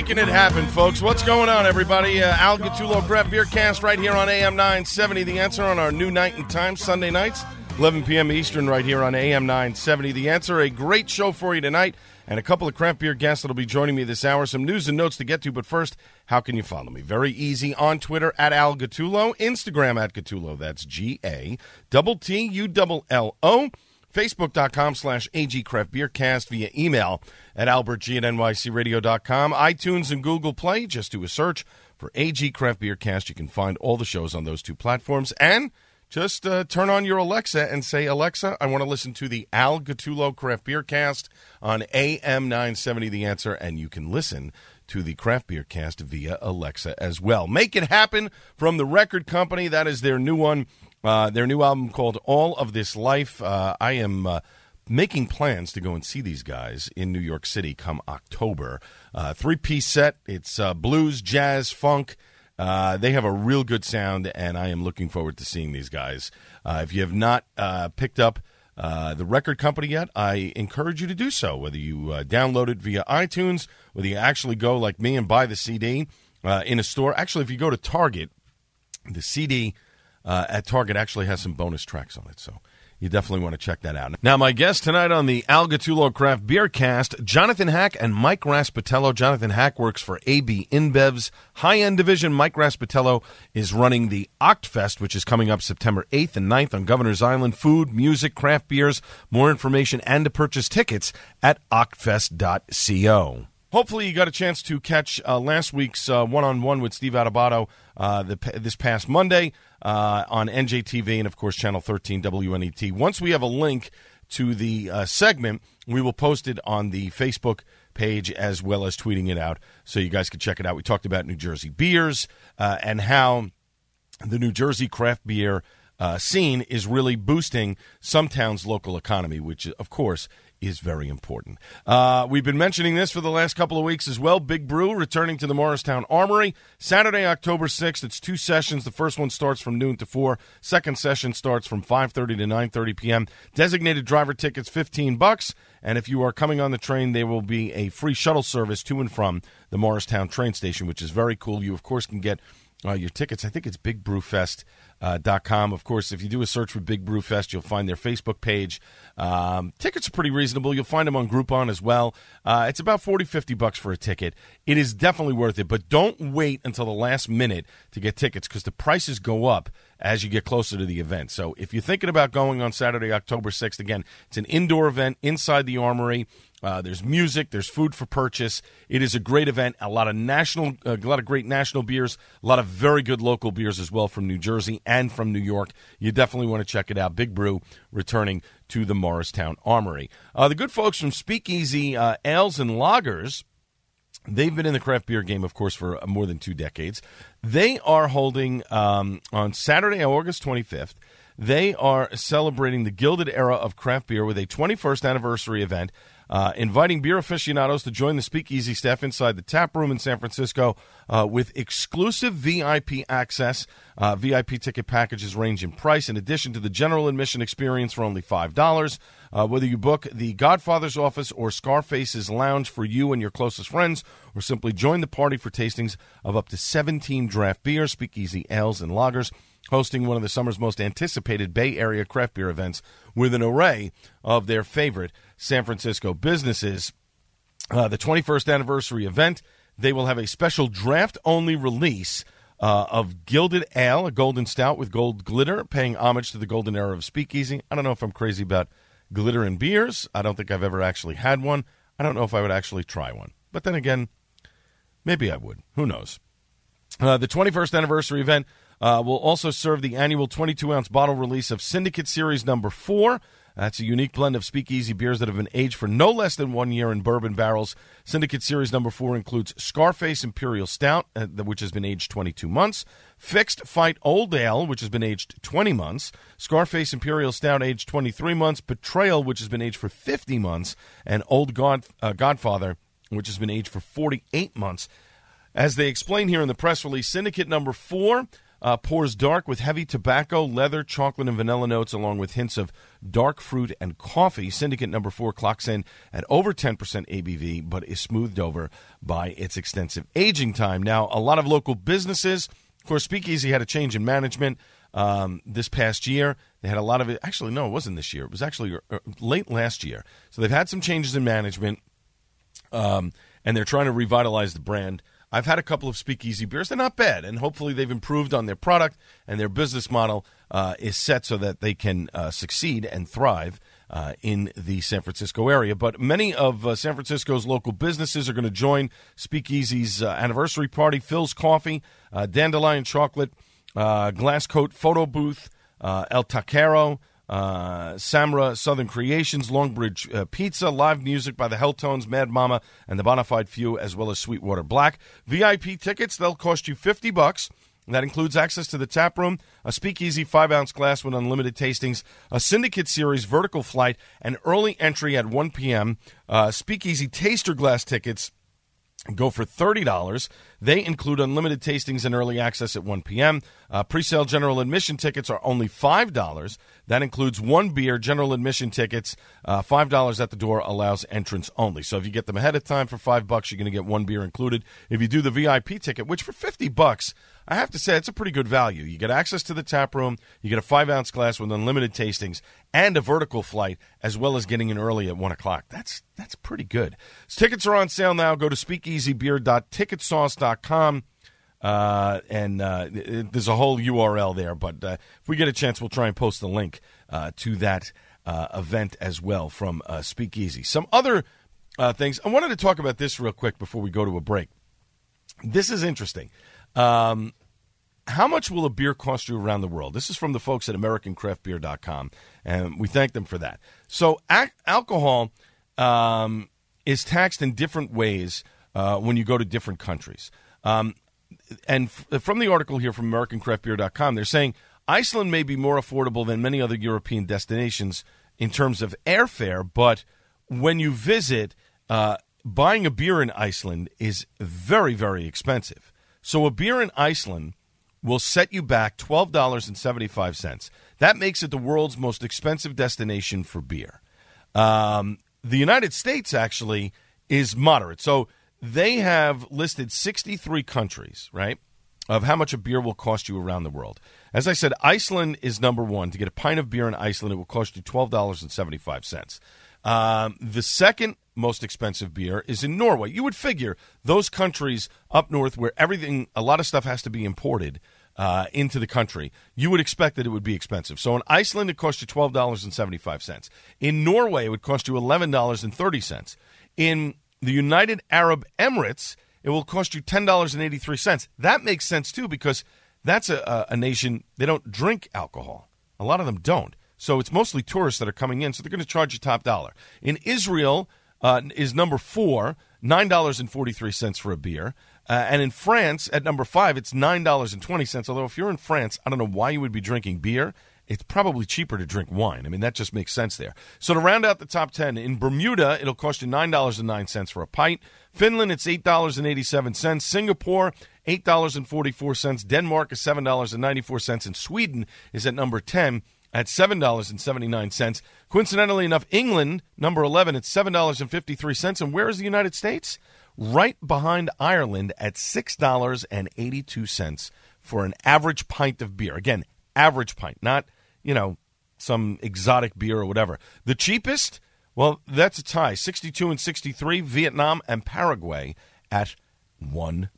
making it happen, folks. What's going on, everybody? Uh, Al Gattullo Craft Beer Cast right here on AM 970. The answer on our new night and time, Sunday nights, 11 p.m. Eastern, right here on AM 970. The answer, a great show for you tonight, and a couple of craft beer guests that'll be joining me this hour. Some news and notes to get to, but first, how can you follow me? Very easy on Twitter at Al Gattullo, Instagram at Gattullo. That's G A double T U double L O. Facebook.com slash AG Craft Beer Cast via email at albertg at nycradio.com. iTunes and Google Play. Just do a search for AG Craft Beer Cast. You can find all the shows on those two platforms. And just uh, turn on your Alexa and say, Alexa, I want to listen to the Al Gattullo Craft Beer Cast on AM 970 The Answer. And you can listen to the Craft Beer Cast via Alexa as well. Make It Happen from the record company. That is their new one. Uh, their new album called All of This Life. Uh, I am uh, making plans to go and see these guys in New York City come October. Uh, Three piece set. It's uh, blues, jazz, funk. Uh, they have a real good sound, and I am looking forward to seeing these guys. If you have not picked up the record company yet, I encourage you to do so. Whether you download it via iTunes, whether you actually go like me and buy the CD in a store. Actually, if you go to Target, the CD uh, at Target actually has some bonus tracks on it. So you definitely want to check that out. Now, my guest tonight on the Al Gattullo Craft Beer Cast, Jonathan Hack and Mike Raspatello. Jonathan Hack works for AB InBev's high-end division. Mike Raspatello is running the Octfest, which is coming up September 8th and 9th on Governor's Island. Food, music, craft beers, more information, and to purchase tickets at octfest.co. Hopefully, you got a chance to catch uh, last week's uh, one-on-one with Steve Adubato uh, the, this past Monday uh, on NJTV and, of course, Channel 13 WNET. Once we have a link to the uh, segment, we will post it on the Facebook page as well as tweeting it out so you guys can check it out. We talked about New Jersey beers uh, and how the New Jersey craft beer uh, scene is really boosting some towns' local economy, which, of course, is very important. Uh, we've been mentioning this for the last couple of weeks as well. Big Brew returning to the Morristown Armory Saturday, October 6th. It's two sessions. The first one starts from noon to 4. Second session starts from 5:30 to 9:30 p.m. Designated driver tickets 15 bucks, and if you are coming on the train, there will be a free shuttle service to and from the Morristown train station, which is very cool. You of course can get uh, your tickets. I think it's Big Brew Fest uh, dot com. Of course, if you do a search for Big Brew Fest, you'll find their Facebook page. Um, tickets are pretty reasonable. You'll find them on Groupon as well. Uh, it's about 40, 50 bucks for a ticket. It is definitely worth it, but don't wait until the last minute to get tickets because the prices go up as you get closer to the event. So if you're thinking about going on Saturday, October 6th, again, it's an indoor event inside the Armory. Uh, there's music, there's food for purchase. It is a great event. A lot of national, a lot of great national beers, a lot of very good local beers as well from New Jersey and from New York. You definitely want to check it out. Big Brew returning to the Morristown Armory. Uh, the good folks from Speakeasy uh, Ales and Lagers. They've been in the craft beer game, of course, for more than two decades. They are holding um, on Saturday, August 25th. They are celebrating the gilded era of craft beer with a 21st anniversary event uh, inviting beer aficionados to join the speakeasy staff inside the tap room in San Francisco uh, with exclusive VIP access. Uh, VIP ticket packages range in price, in addition to the general admission experience for only $5. Uh, whether you book the Godfather's office or Scarface's lounge for you and your closest friends, or simply join the party for tastings of up to 17 draft beers, speakeasy ales, and lagers hosting one of the summer's most anticipated Bay Area craft beer events with an array of their favorite San Francisco businesses. Uh, the 21st anniversary event they will have a special draft only release uh, of Gilded Ale, a golden stout with gold glitter, paying homage to the golden era of speakeasy. I don't know if I'm crazy about glitter in beers. I don't think I've ever actually had one. I don't know if I would actually try one. But then again, maybe I would. Who knows? Uh, the 21st anniversary event uh, will also serve the annual 22 ounce bottle release of Syndicate Series number four. That's a unique blend of speakeasy beers that have been aged for no less than one year in bourbon barrels. Syndicate Series number four includes Scarface Imperial Stout, uh, which has been aged 22 months, Fixed Fight Old Ale, which has been aged 20 months, Scarface Imperial Stout aged 23 months, Betrayal, which has been aged for 50 months, and Old God, uh, Godfather, which has been aged for 48 months. As they explain here in the press release, Syndicate number four uh, pours dark with heavy tobacco, leather, chocolate, and vanilla notes, along with hints of dark fruit and coffee. Syndicate number four clocks in at over 10% ABV, but is smoothed over by its extensive aging time. Now, a lot of local businesses, of course, Speakeasy had a change in management um, this past year. They had a lot of it. Actually, no, it wasn't this year. It was actually uh, late last year. So they've had some changes in management, um, and they're trying to revitalize the brand. I've had a couple of speakeasy beers. They're not bad, and hopefully they've improved on their product and their business model uh, is set so that they can uh, succeed and thrive uh, in the San Francisco area. But many of uh, San Francisco's local businesses are going to join Speakeasy's uh, anniversary party. Philz Coffee, uh, Dandelion Chocolate, Glass Coat Photo Booth, El Taquero, uh, Samra Southern Creations, Longbridge uh, Pizza, live music by the Helltones, Mad Mama, and the Bonafide Few, as well as Sweetwater Black. VIP tickets, they'll cost you 50 bucks. That includes access to the tap room, a speakeasy five ounce glass with unlimited tastings, a syndicate series vertical flight, and early entry at 1 p.m. Uh, speakeasy taster glass tickets go for $30. They include unlimited tastings and early access at 1 p.m. Uh, pre-sale general admission tickets are only $5. That includes one beer. General admission tickets, uh, $5 at the door, allows entrance only. So if you get them ahead of time for 5 bucks, you're going to get one beer included. If you do the VIP ticket, which for 50 bucks, I have to say it's a pretty good value. You get access to the tap room, you get a 5-ounce glass with unlimited tastings, and a vertical flight, as well as getting in early at 1 o'clock. That's, that's pretty good. Tickets are on sale now. Go to speakeasybeer.ticketsauce.com. Uh, and uh, it, there's a whole URL there. But uh, if we get a chance, we'll try and post the link uh, to that uh, event as well from uh, Speakeasy. Some other things. I wanted to talk about this real quick before we go to a break. This is interesting. Um, how much will a beer cost you around the world? This is from the folks at AmericanCraftBeer.com, and we thank them for that. So, ac- alcohol um, is taxed in different ways uh, when you go to different countries. Um, and f- from the article here from AmericanCraftBeer.com, they're saying Iceland may be more affordable than many other European destinations in terms of airfare, but when you visit, uh, buying a beer in Iceland is very, very expensive. So, a beer in Iceland will set you back $12.75. That makes it the world's most expensive destination for beer. Um, the United States actually is moderate. So, they have listed 63 countries, right, of how much a beer will cost you around the world. As I said, Iceland is number one. To get a pint of beer in Iceland, it will cost you $12.75. Um, the second most expensive beer is in Norway. You would figure those countries up north where everything, a lot of stuff has to be imported uh, into the country, you would expect that it would be expensive. So in Iceland, it cost you $12.75. In Norway, it would cost you $11.30. In the United Arab Emirates, it will cost you $10.83. That makes sense too because that's a, a, nation, they don't drink alcohol. A lot of them don't. So it's mostly tourists that are coming in, so they're going to charge you top dollar. In Israel uh, is number four, $9.43 for a beer. Uh, and in France, at number five, it's $9.20. Although, if you're in France, I don't know why you would be drinking beer. It's probably cheaper to drink wine. I mean, that just makes sense there. So, to round out the top 10, in Bermuda, it'll cost you $9.09 for a pint. Finland, it's $8.87. Singapore, $8.44. Denmark is $7.94. And Sweden is at number 10 at $7.79. Coincidentally enough, England, number 11, at $7.53. And where is the United States? Right behind Ireland at $6.82 for an average pint of beer. Again, average pint, not, you know, some exotic beer or whatever. The cheapest, well, that's a tie 62 and 63, Vietnam and Paraguay at $1.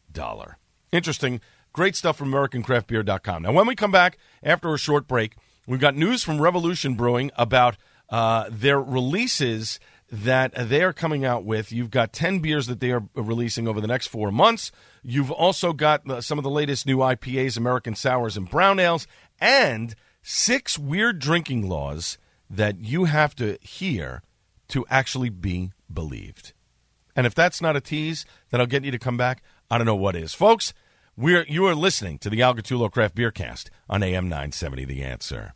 Interesting. Great stuff from AmericanCraftBeer.com. Now, when we come back after a short break, we've got news from Revolution Brewing about uh, their releases that they are coming out with. You've got 10 beers that they are releasing over the next four months. You've also got some of the latest new IPAs, American Sours, and Brown Ales, and six weird drinking laws that you have to hear to actually be believed. And if that's not a tease, then I'll get you to come back. I don't know what is. Folks, we're, you are listening to the Al Gattullo Craft Beer Cast on AM 970 The Answer.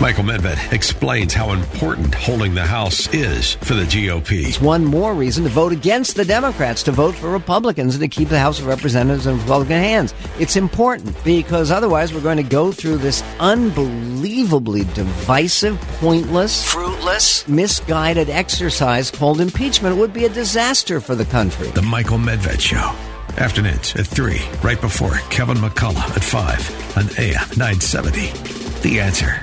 Michael Medved explains how important holding the House is for the GOP. It's one more reason to vote against the Democrats, to vote for Republicans, and to keep the House of Representatives in Republican hands. It's important because otherwise we're going to go through this unbelievably divisive, pointless, fruitless, misguided exercise called impeachment. It would be a disaster for the country. The Michael Medved Show. Afternoons at 3, right before Kevin McCullough at 5 on AM 970. The answer.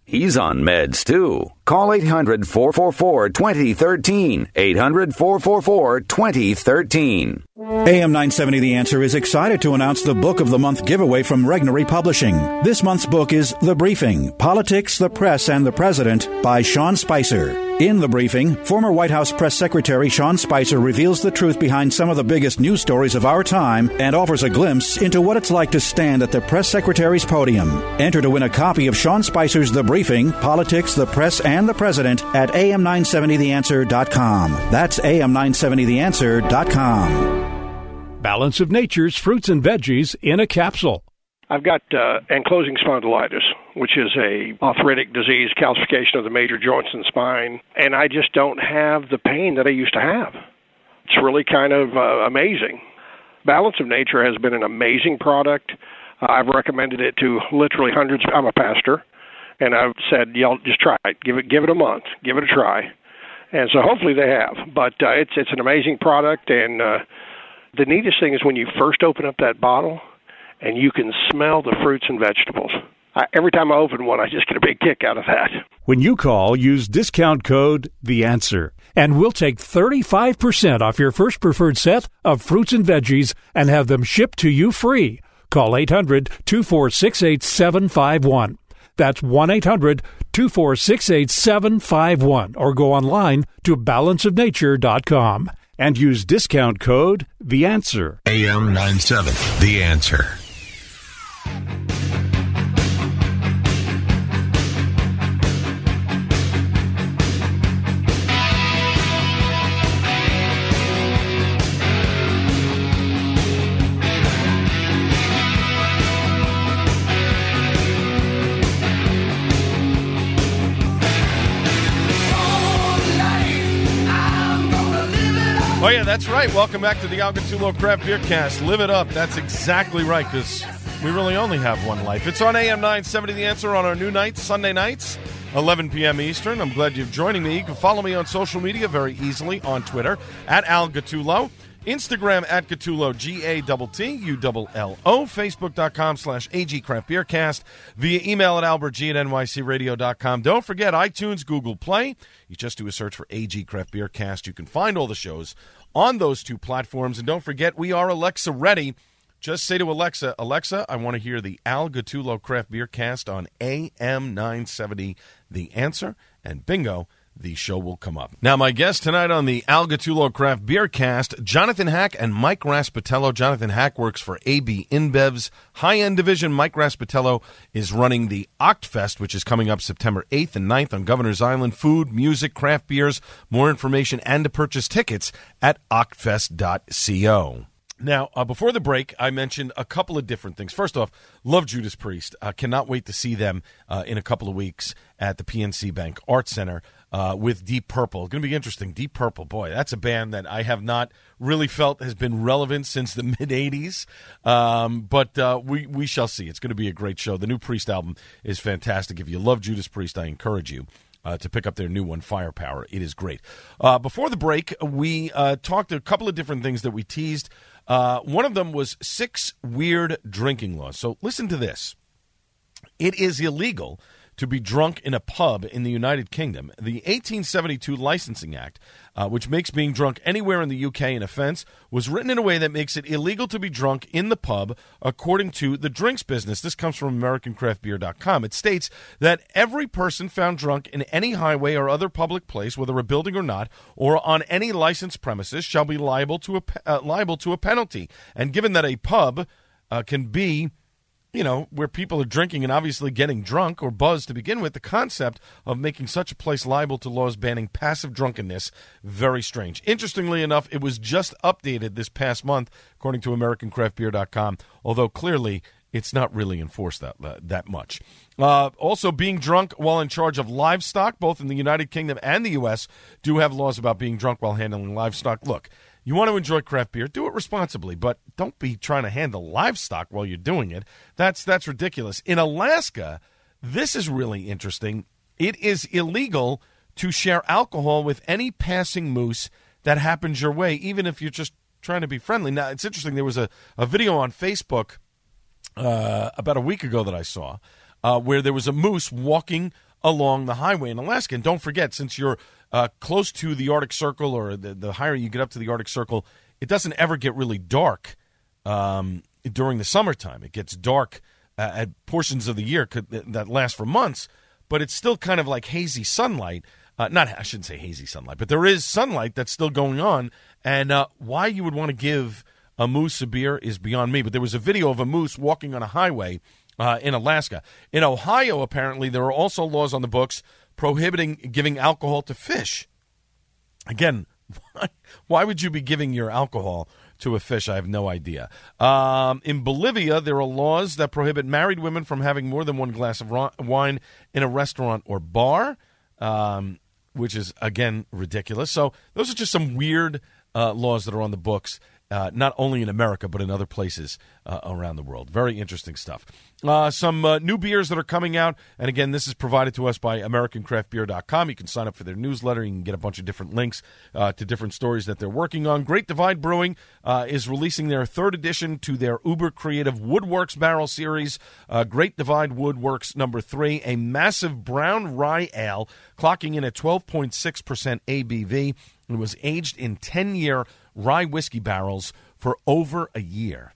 He's on meds too. Call 800 444 2013. 800 444 2013. AM 970 The Answer is excited to announce the Book of the Month giveaway from Regnery Publishing. This month's book is The Briefing Politics, the Press, and the President by Sean Spicer. In the briefing, former White House Press Secretary Sean Spicer reveals the truth behind some of the biggest news stories of our time and offers a glimpse into what it's like to stand at the press secretary's podium. Enter to win a copy of Sean Spicer's The Briefing Politics, the Press, and the President at am970theanswer.com. That's am970theanswer.com. Balance of Nature's fruits and veggies in a capsule. I've got uh, ankylosing spondylitis, which is a arthritic disease, calcification of the major joints in the spine, and I just don't have the pain that I used to have. It's really kind of uh, amazing. Balance of Nature has been an amazing product. Uh, I've recommended it to literally hundreds. I'm a pastor, and I've said, "Y'all just try it. Give it, give it a month. Give it a try." And so hopefully they have. But uh, it's it's an amazing product, and uh, the neatest thing is when you first open up that bottle and you can smell the fruits and vegetables. I, every time I open one, I just get a big kick out of that. When you call, use discount code The Answer, and we'll take 35% off your first preferred set of fruits and veggies and have them shipped to you free. Call 800 246 8751. That's 1 800 246 8751 or go online to balanceofnature.com and use discount code The Answer. AM 97, The Answer. Oh, yeah, that's right. Welcome back to the Al Gattullo Craft Beer Cast. Live it up. That's exactly right, because we really only have one life. It's on AM 970 The Answer on our new nights, Sunday nights, 11 p.m. Eastern. I'm glad you're joining me. You can follow me on social media very easily on Twitter, at Al Gattullo. Instagram at Gattullo, G A T T U L L O, Facebook.com slash AG Craft Beer Cast, via email at albertg at nycradio.com. Don't forget iTunes, Google Play. You just do a search for AG Craft Beer Cast. You can find all the shows on those two platforms. And don't forget, we are Alexa ready. Just say to Alexa, Alexa, I want to hear the Al Gattullo Craft Beer Cast on AM 970, The Answer. And bingo, the show will come up. Now, my guest tonight on the Al Gattullo Craft Beer Cast, Jonathan Hack and Mike Raspatello. Jonathan Hack works for AB InBev's high-end division. Mike Raspatello is running the Octfest, which is coming up September 8th and 9th on Governor's Island. Food, music, craft beers, more information, and to purchase tickets at octfest.co. Now, uh, before the break, I mentioned a couple of different things. First off, love Judas Priest. Uh, cannot wait to see them uh, in a couple of weeks at the PNC Bank Art Center uh, with Deep Purple. Going to be interesting. Deep Purple, boy, that's a band that I have not really felt has been relevant since the mid '80s. Um, but uh, we we shall see. It's going to be a great show. The new Priest album is fantastic. If you love Judas Priest, I encourage you uh, to pick up their new one, Firepower. It is great. Uh, before the break, we uh, talked a couple of different things that we teased. Uh, one of them was six weird drinking laws. So listen to this. It is illegal to be drunk in a pub in the United Kingdom. The 1872 Licensing Act, uh, which makes being drunk anywhere in the UK an offense, was written in a way that makes it illegal to be drunk in the pub, according to the drinks business. This comes from AmericanCraftBeer.com. It states that every person found drunk in any highway or other public place, whether a building or not, or on any licensed premises, shall be liable to a uh, liable to a penalty. And given that a pub uh, can be you know, where people are drinking and obviously getting drunk or buzzed to begin with, the concept of making such a place liable to laws banning passive drunkenness, very strange. Interestingly enough, it was just updated this past month, according to AmericanCraftBeer.com, although clearly it's not really enforced that, uh, that much. Uh, also, being drunk while in charge of livestock, both in the United Kingdom and the U.S., do have laws about being drunk while handling livestock. Look, you want to enjoy craft beer, do it responsibly, but don't be trying to handle livestock while you're doing it. That's that's ridiculous. In Alaska, this is really interesting. It is illegal to share alcohol with any passing moose that happens your way, even if you're just trying to be friendly. Now, it's interesting. There was a, a video on Facebook uh, about a week ago that I saw uh, where there was a moose walking along the highway in Alaska. And don't forget, since you're uh, close to the Arctic Circle or the, the higher you get up to the Arctic Circle, it doesn't ever get really dark um, during the summertime. It gets dark uh, at portions of the year could, that last for months, but it's still kind of like hazy sunlight. Uh, not, I shouldn't say hazy sunlight, but there is sunlight that's still going on. And uh, why you would want to give a moose a beer is beyond me. But there was a video of a moose walking on a highway uh, in Alaska. In Ohio, apparently, there are also laws on the books prohibiting giving alcohol to fish. Again, why, why would you be giving your alcohol to a fish? I have no idea. Um, in Bolivia, there are laws that prohibit married women from having more than one glass of wine in a restaurant or bar, um, which is, again, ridiculous. So, those are just some weird uh, laws that are on the books uh, not only in America, but in other places uh, around the world. Very interesting stuff. Uh, some uh, new beers that are coming out. And again, this is provided to us by AmericanCraftBeer.com. You can sign up for their newsletter. You can get a bunch of different links uh, to different stories that they're working on. Great Divide Brewing uh, is releasing their third edition to their uber creative Woodworks Barrel Series. Great Divide Woodworks number three, a massive brown rye ale, clocking in at 12.6% ABV. It was aged in 10 year rye whiskey barrels for over a year.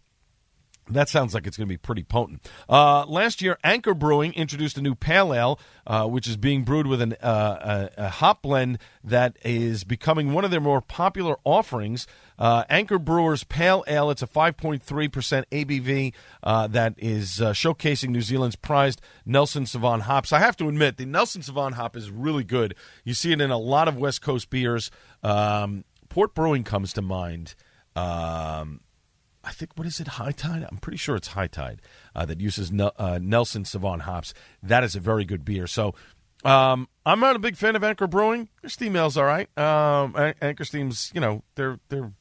That sounds like it's going to be pretty potent. Uh, last year, Anchor Brewing introduced a new pale ale, uh, which is being brewed with an, uh, a, a, hop blend that is becoming one of their more popular offerings. Uh, Anchor Brewers Pale Ale, it's a 5.3% ABV uh, that is uh, showcasing New Zealand's prized Nelson Sauvin hops. I have to admit, the Nelson Sauvin hop is really good. You see it in a lot of West Coast beers. Um, Port Brewing comes to mind. Um, I think what is it? High Tide. I'm pretty sure it's High Tide uh, that uses uh, Nelson Sauvin hops. That is a very good beer. So um, I'm not a big fan of Anchor Brewing. Their steam ale's all right. Um, Anchor steams, you know, their their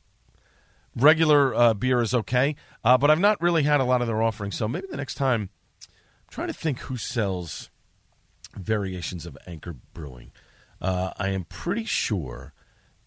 regular uh, beer is okay, uh, but I've not really had a lot of their offerings. So maybe the next time, I'm trying to think who sells variations of Anchor Brewing. Uh, I am pretty sure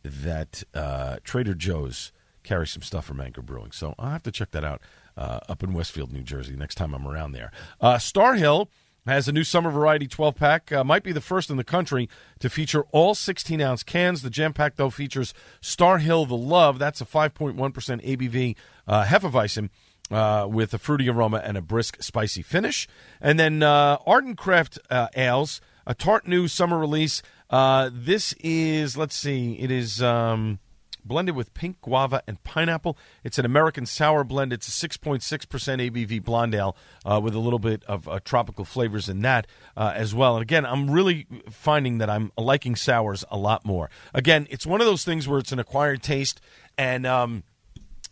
that uh, Trader Joe's carries some stuff from Anchor Brewing. So I'll have to check that out uh, up in Westfield, New Jersey, next time I'm around there. Uh, Starr Hill has a new summer variety 12 pack. Uh, might be the first in the country to feature all 16 ounce cans. The jam pack, though, features Starr Hill the Love. That's a 5.1% ABV uh, Hefeweizen. Uh, with a fruity aroma and a brisk, spicy finish. And then uh, Ardent Craft uh, Ales, a tart new summer release Uh, this is, let's see, it is um, blended with pink guava and pineapple. It's an American sour blend. It's a 6.6% ABV blonde ale uh, with a little bit of uh, tropical flavors in that uh, as well. And again, I'm really finding that I'm liking sours a lot more. Again, it's one of those things where it's an acquired taste. And um,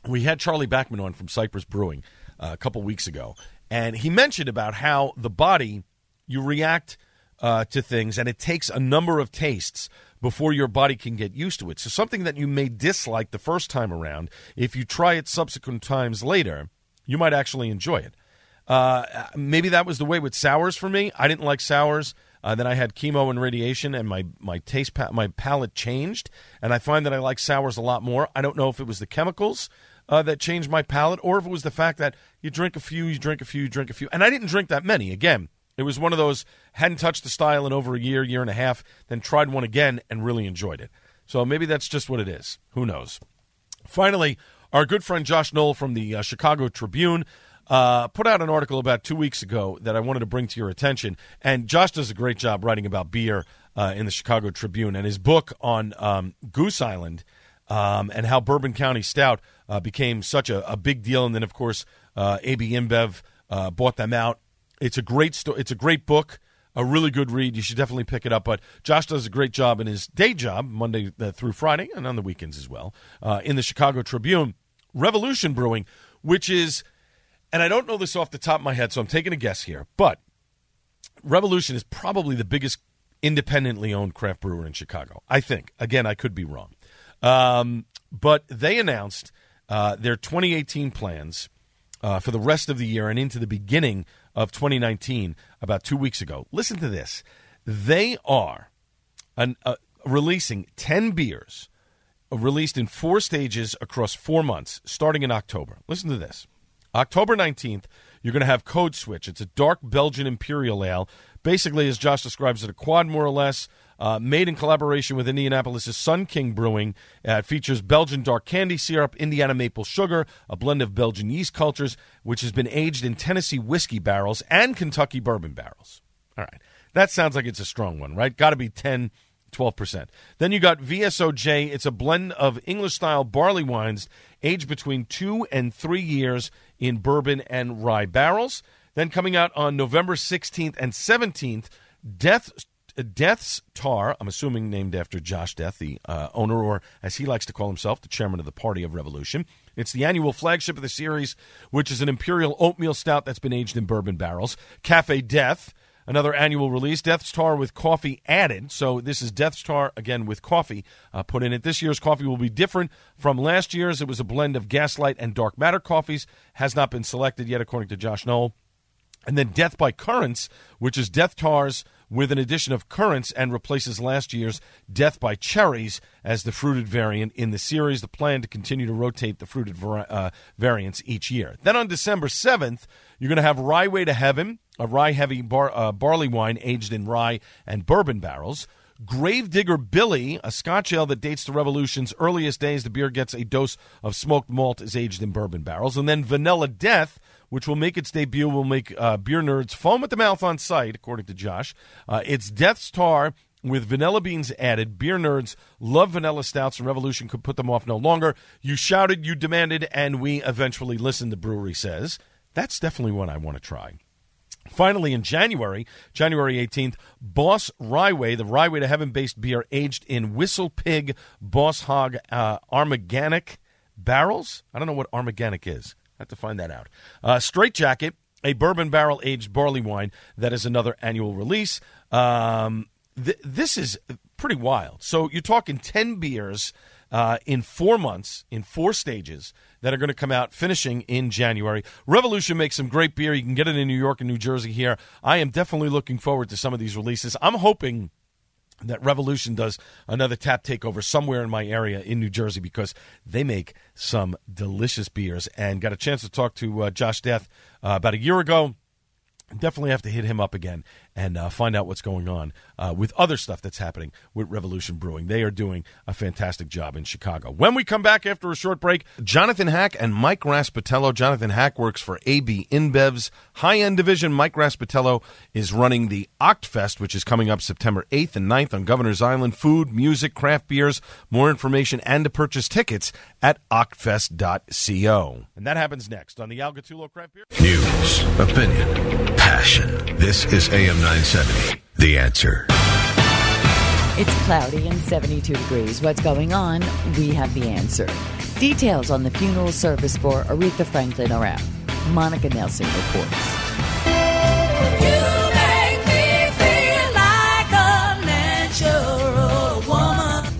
we had Charlie Backman on from Cypress Brewing uh, a couple weeks ago. And he mentioned about how the body, you react uh, to things, and it takes a number of tastes before your body can get used to it. So, something that you may dislike the first time around, if you try it subsequent times later, you might actually enjoy it. Uh, maybe that was the way with sours for me. I didn't like sours. Uh, then I had chemo and radiation, and my my taste pa- my palate changed, and I find that I like sours a lot more. I don't know if it was the chemicals uh, that changed my palate, or if it was the fact that you drink a few, you drink a few, you drink a few, and I didn't drink that many. Again, it was one of those hadn't touched the style in over a year, year and a half, then tried one again and really enjoyed it. So maybe that's just what it is. Who knows? Finally, our good friend Josh Noel from the uh, Chicago Tribune uh, put out an article about two weeks ago that I wanted to bring to your attention. And Josh does a great job writing about beer uh, in the Chicago Tribune. And his book on um, Goose Island um, and how Bourbon County Stout uh, became such a, a, big deal. And then, of course, uh, AB InBev uh, bought them out. It's a great sto- It's a great book a really good read. You should definitely pick it up. But Josh does a great job in his day job, Monday uh, through Friday, and on the weekends as well, uh, in the Chicago Tribune. Revolution Brewing, which is, and I don't know this off the top of my head, so I'm taking a guess here, but Revolution is probably the biggest independently owned craft brewer in Chicago. I think. Again, I could be wrong. Um, but they announced uh, their 2018 plans uh, for the rest of the year and into the beginning of 2019 about two weeks ago. Listen to this. They are an, uh, releasing 10 beers uh, released in four stages across four months, starting in October. Listen to this. October 19th, you're going to have Code Switch. It's a dark Belgian Imperial Ale. Basically, as Josh describes it, a quad more or less. Uh, made in collaboration with Indianapolis' Sun King Brewing. Uh, it features Belgian dark candy syrup, Indiana maple sugar, a blend of Belgian yeast cultures, which has been aged in Tennessee whiskey barrels and Kentucky bourbon barrels. All right. That sounds like it's a strong one, right? Got to be 10, 12%. Then you got VSOJ. It's a blend of English style barley wines aged between two and three years in bourbon and rye barrels. Then coming out on November 16th and 17th, Deth Deth's Tar, I'm assuming named after Josh Deth, the uh, owner, or as he likes to call himself, the chairman of the Party of Revolution. It's the annual flagship of the series, which is an imperial oatmeal stout that's been aged in bourbon barrels. Cafe Deth, another annual release. Deth's Tar with coffee added. So this is Deth's Tar again with coffee uh, put in it. This year's coffee will be different from last year's. It was a blend of Gaslight and Dark Matter coffees. Has not been selected yet, according to Josh Noel. And then Deth by Currants, which is Deth Tars with an addition of currants and replaces last year's Deth by Cherries as the fruited variant in the series. The plan to continue to rotate the fruited uh, variants each year. Then on December 7th, you're going to have Rye Way to Heaven, a rye heavy bar, uh, barley wine aged in rye and bourbon barrels. Gravedigger Billy, a Scotch ale that dates to Revolution's earliest days. The beer gets a dose of smoked malt, is aged in bourbon barrels. And then Vanilla Deth, which will make its debut, will make uh, beer nerds foam at the mouth on sight, according to Josh. Uh, it's Deth's Tar with vanilla beans added. Beer nerds love vanilla stouts, and Revolution could put them off no longer. You shouted, you demanded, and we eventually listened, the brewery says. That's definitely one I want to try. Finally, in January, January 18th, Boss Rye-Way, the Rye-Way to Heaven based beer aged in Whistle Pig Boss Hog uh, Armaganic barrels. I don't know what Armaganic is. Have to find that out. Uh, Straight Jacket, a bourbon barrel aged barley wine that is another annual release. Um, th- this is pretty wild. So you're talking 10 beers uh, in four months, in four stages that are going to come out finishing in January. Revolution makes some great beer. You can get it in New York and New Jersey here. I am definitely looking forward to some of these releases. I'm hoping that Revolution does another tap takeover somewhere in my area in New Jersey because they make some delicious beers. And got a chance to talk to uh, Josh Deth uh, about a year ago. Definitely have to hit him up again and uh, find out what's going on uh, with other stuff that's happening with Revolution Brewing. They are doing a fantastic job in Chicago. When we come back after a short break, Jonathan Hack and Mike Raspatello. Jonathan Hack works for AB InBev's high end division. Mike Raspatello is running the Octfest, which is coming up September 8th and 9th on Governor's Island. Food, music, craft beers, more information, and to purchase tickets at octfest.co. And that happens next on the Al Gattullo Craft Beer. News, opinion, passion. This is AM 970. The answer. It's cloudy and 72 degrees. What's going on? We have the answer. Details on the funeral service for Aretha Franklin are out. Monica Nelson reports.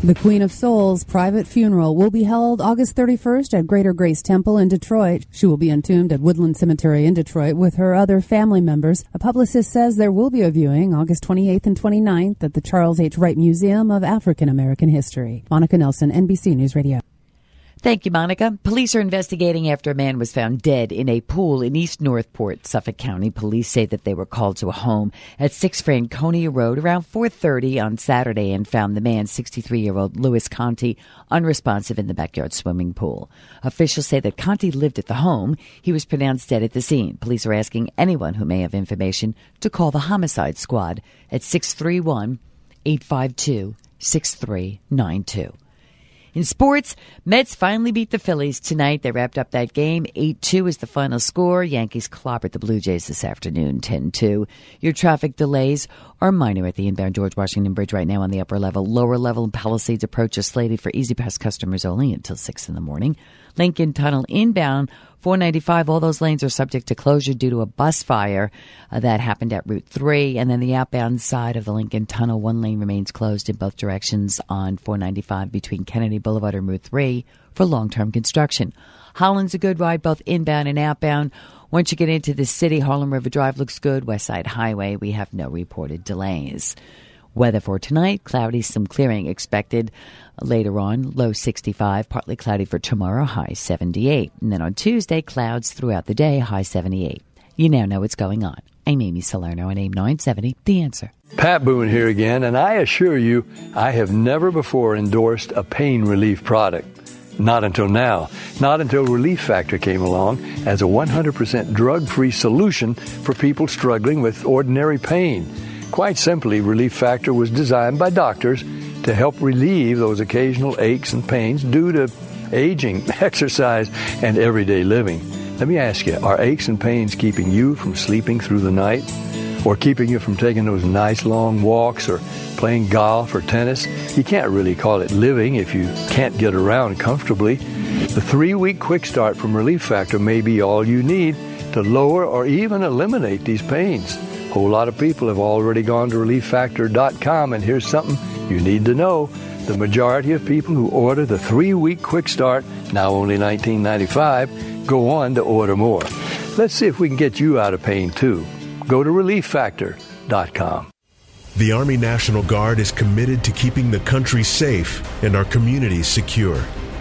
The Queen of Soul's private funeral will be held August 31st at Greater Grace Temple in Detroit. She will be entombed at Woodland Cemetery in Detroit with her other family members. A publicist says there will be a viewing August 28th and 29th at the Charles H. Wright Museum of African American History. Monica Nelson, NBC News Radio. Thank you, Monica. Police are investigating after a man was found dead in a pool in East Northport, Suffolk County. Police say that they were called to a home at 6 Franconia Road around 4:30 on Saturday and found the man, 63-year-old Louis Conti, unresponsive in the backyard swimming pool. Officials say that Conti lived at the home. He was pronounced dead at the scene. Police are asking anyone who may have information to call the homicide squad at 631 852 6392. In sports, Mets finally beat the Phillies tonight. They wrapped up that game. 8 2 is the final score. Yankees clobbered the Blue Jays this afternoon, 10 2. Your traffic delays are minor at the inbound George Washington Bridge right now on the upper level. Lower level Palisades approach is slated for E-ZPass customers only until 6 in the morning. Lincoln Tunnel inbound 495, all those lanes are subject to closure due to a bus fire uh, that happened at Route 3. And then the outbound side of the Lincoln Tunnel, one lane remains closed in both directions on 495 between Kennedy Boulevard and Route 3 for long term construction. Holland's a good ride, both inbound and outbound. Once you get into the city, Harlem River Drive looks good. West Side Highway, we have no reported delays. Weather for tonight, cloudy, some clearing expected later on, low 65, partly cloudy for tomorrow, high 78. And then on Tuesday, clouds throughout the day, high 78. You now know what's going on. I'm Amy Salerno on AM 970, The Answer. Pat Boone here again, and I assure you, I have never before endorsed a pain relief product. Not until now. Not until Relief Factor came along as a 100% drug free solution for people struggling with ordinary pain. Quite simply, Relief Factor was designed by doctors to help relieve those occasional aches and pains due to aging, exercise, and everyday living. Let me ask you are aches and pains keeping you from sleeping through the night? Or keeping you from taking those nice long walks or playing golf or tennis? You can't really call it living if you can't get around comfortably. The three week quick start from Relief Factor may be all you need to lower or even eliminate these pains. A whole lot of people have already gone to relieffactor.com, and here's something you need to know. The majority of people who order the three week quick start, now only $19.95, go on to order more. Let's see if we can get you out of pain too. Go to relieffactor.com. The Army National Guard is committed to keeping the country safe and our communities secure.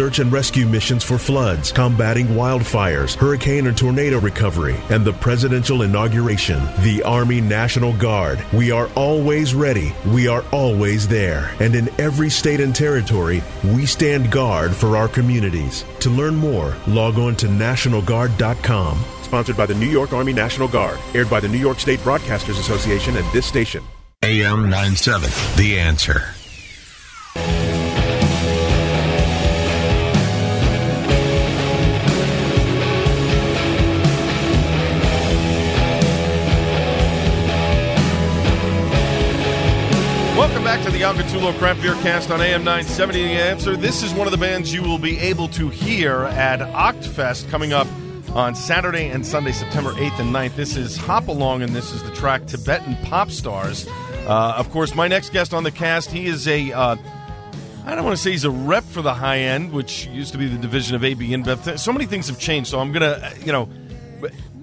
search and rescue missions for floods, combating wildfires, hurricane and tornado recovery, and the presidential inauguration. The Army National Guard. We are always ready. We are always there. And in every state and territory, we stand guard for our communities. To learn more, log on to NationalGuard.com. Sponsored by the New York Army National Guard. Aired by the New York State Broadcasters Association and this station. AM 97. The answer. The Al Gattullo Craft Beer Cast on AM 970. The answer. This is one of the bands you will be able to hear at Octfest coming up on Saturday and Sunday, September 8th and 9th. This is Hop Along, and this is the track Tibetan Pop Stars. Uh, of course, my next guest on the cast, he is a. Uh, I don't want to say he's a rep for the high end, which used to be the division of AB InBev. So many things have changed. So I'm going to, you know,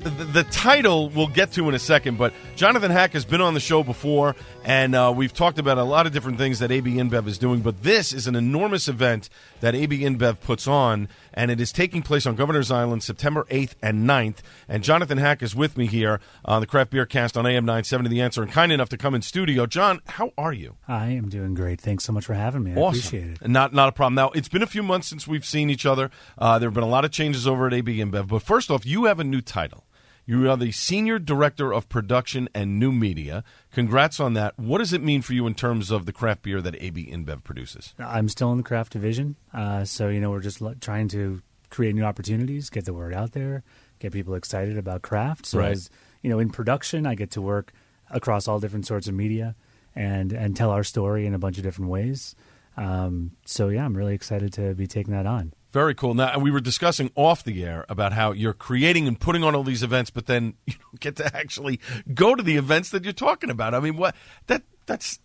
the, the title we'll get to in a second, but Jonathan Hack has been on the show before, and uh, we've talked about a lot of different things that AB InBev is doing. But this is an enormous event that AB InBev puts on, and it is taking place on Governor's Island September 8th and 9th. And Jonathan Hack is with me here on the Craft Beer Cast on AM 970 The Answer, and kind enough to come in studio. John, how are you? I am doing great. Thanks so much for having me. I awesome. appreciate it. Not not a problem. Now it's been a few months since we've seen each other. Uh, there have been a lot of changes over at AB InBev. But first off, you have a new title. You are the Senior Director of Production and New Media. Congrats on that. What does it mean for you in terms of the craft beer that AB InBev produces? I'm still in the craft division, uh, so you know we're just trying to create new opportunities, get the word out there, get people excited about craft. So Right. as you know, in production, I get to work across all different sorts of media and and tell our story in a bunch of different ways. Um, so yeah, I'm really excited to be taking that on. Very cool. Now, and we were discussing off the air about how you're creating and putting on all these events, but then you don't get to actually go to the events that you're talking about. I mean, what that that's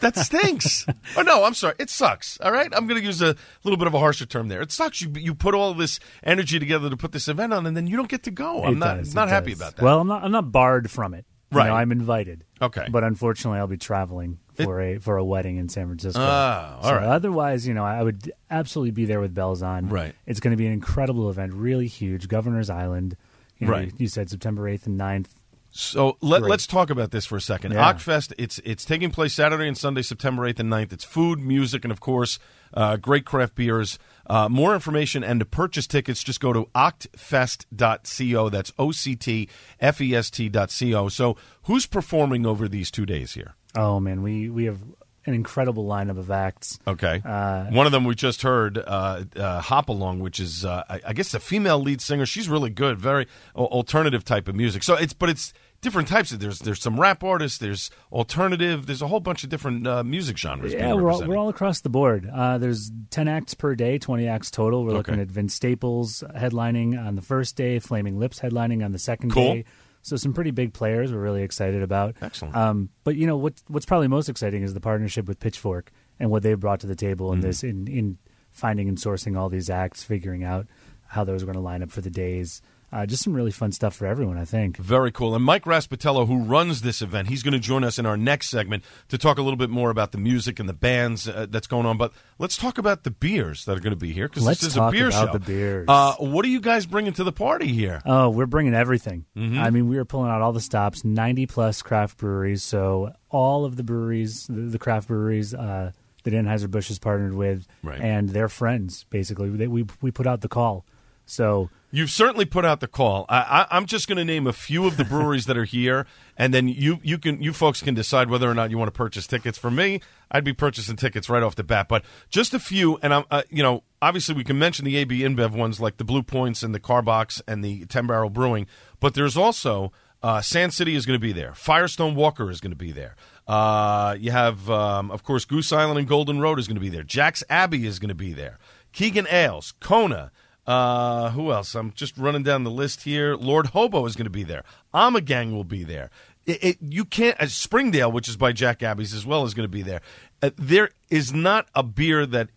that stinks. oh no, I'm sorry. It sucks. All right, I'm going to use a little bit of a harsher term there. It sucks. You you put all this energy together to put this event on, and then you don't get to go. I'm It not does, not happy does. about that. Well, I'm not. I'm not barred from it. You Right. know, I'm invited. Okay. But unfortunately, I'll be traveling for a for a wedding in San Francisco. All so right. Otherwise, you know, I would absolutely be there with bells on. Right. It's going to be an incredible event, really huge. Governor's Island. You know, Right. You, you said September 8th and 9th. So let, let's talk about this for a second. Yeah. Octfest, it's it's taking place Saturday and Sunday, September 8th and 9th. It's food, music, and of course, uh, great craft beers. Uh, more information and to purchase tickets, just go to octfest.co. That's O C T F E S T dot co. So who's performing over these two days here? Oh man, we we have an incredible lineup of acts. Okay. Uh, One of them we just heard, uh, uh, Hop Along, which is, uh, I, I guess, a female lead singer. She's really good, very alternative type of music. So it's, but it's different types. Of, there's there's some rap artists, there's alternative, there's a whole bunch of different uh, music genres. Yeah, being we're all, we're all across the board. Uh, there's 10 acts per day, 20 acts total. We're looking at Vince Staples headlining on the first day, Flaming Lips headlining on the second Cool. day. So some pretty big players we're really excited about. Excellent. Um, but you know what? What's probably most exciting is the partnership with Pitchfork and what they've brought to the table in Mhm. this in in finding and sourcing all these acts, figuring out how those are going to line up for the days. Uh, just some really fun stuff for everyone, I think. Very cool. And Mike Raspatello, who runs this event, he's going to join us in our next segment to talk a little bit more about the music and the bands uh, that's going on. But let's talk about the beers that are going to be here because this is a beer about show. the beers. Uh, what are you guys bringing to the party here? Oh, we're bringing everything. Mhm. I mean, we are pulling out all the stops, 90 plus craft breweries. So, all of the breweries, the, the craft breweries uh, that Anheuser-Busch has partnered with, Right. and their friends, basically. They, we, we put out the call. So, You've certainly put out the call. I, I, I'm just going to name a few of the breweries that are here, and then you you can you folks can decide whether or not you want to purchase tickets. For me, I'd be purchasing tickets right off the bat, but just a few. And I'm uh, you know obviously we can mention the AB InBev ones like the Blue Points and the Karbachs and the Ten Barrel Brewing, but there's also uh, Sand City is going to be there. Firestone Walker is going to be there. Uh, you have, um, of course, Goose Island and Golden Road is going to be there. Jack's Abbey is going to be there. Keegan Ales, Kona. Uh, who else? I'm just running down the list here. Lord Hobo is going to be there. Ommegang will be there. It, it, you can't. Uh, Springdale, which is by Jack Abbey's as well, is going to be there. Uh, there is not a beer that.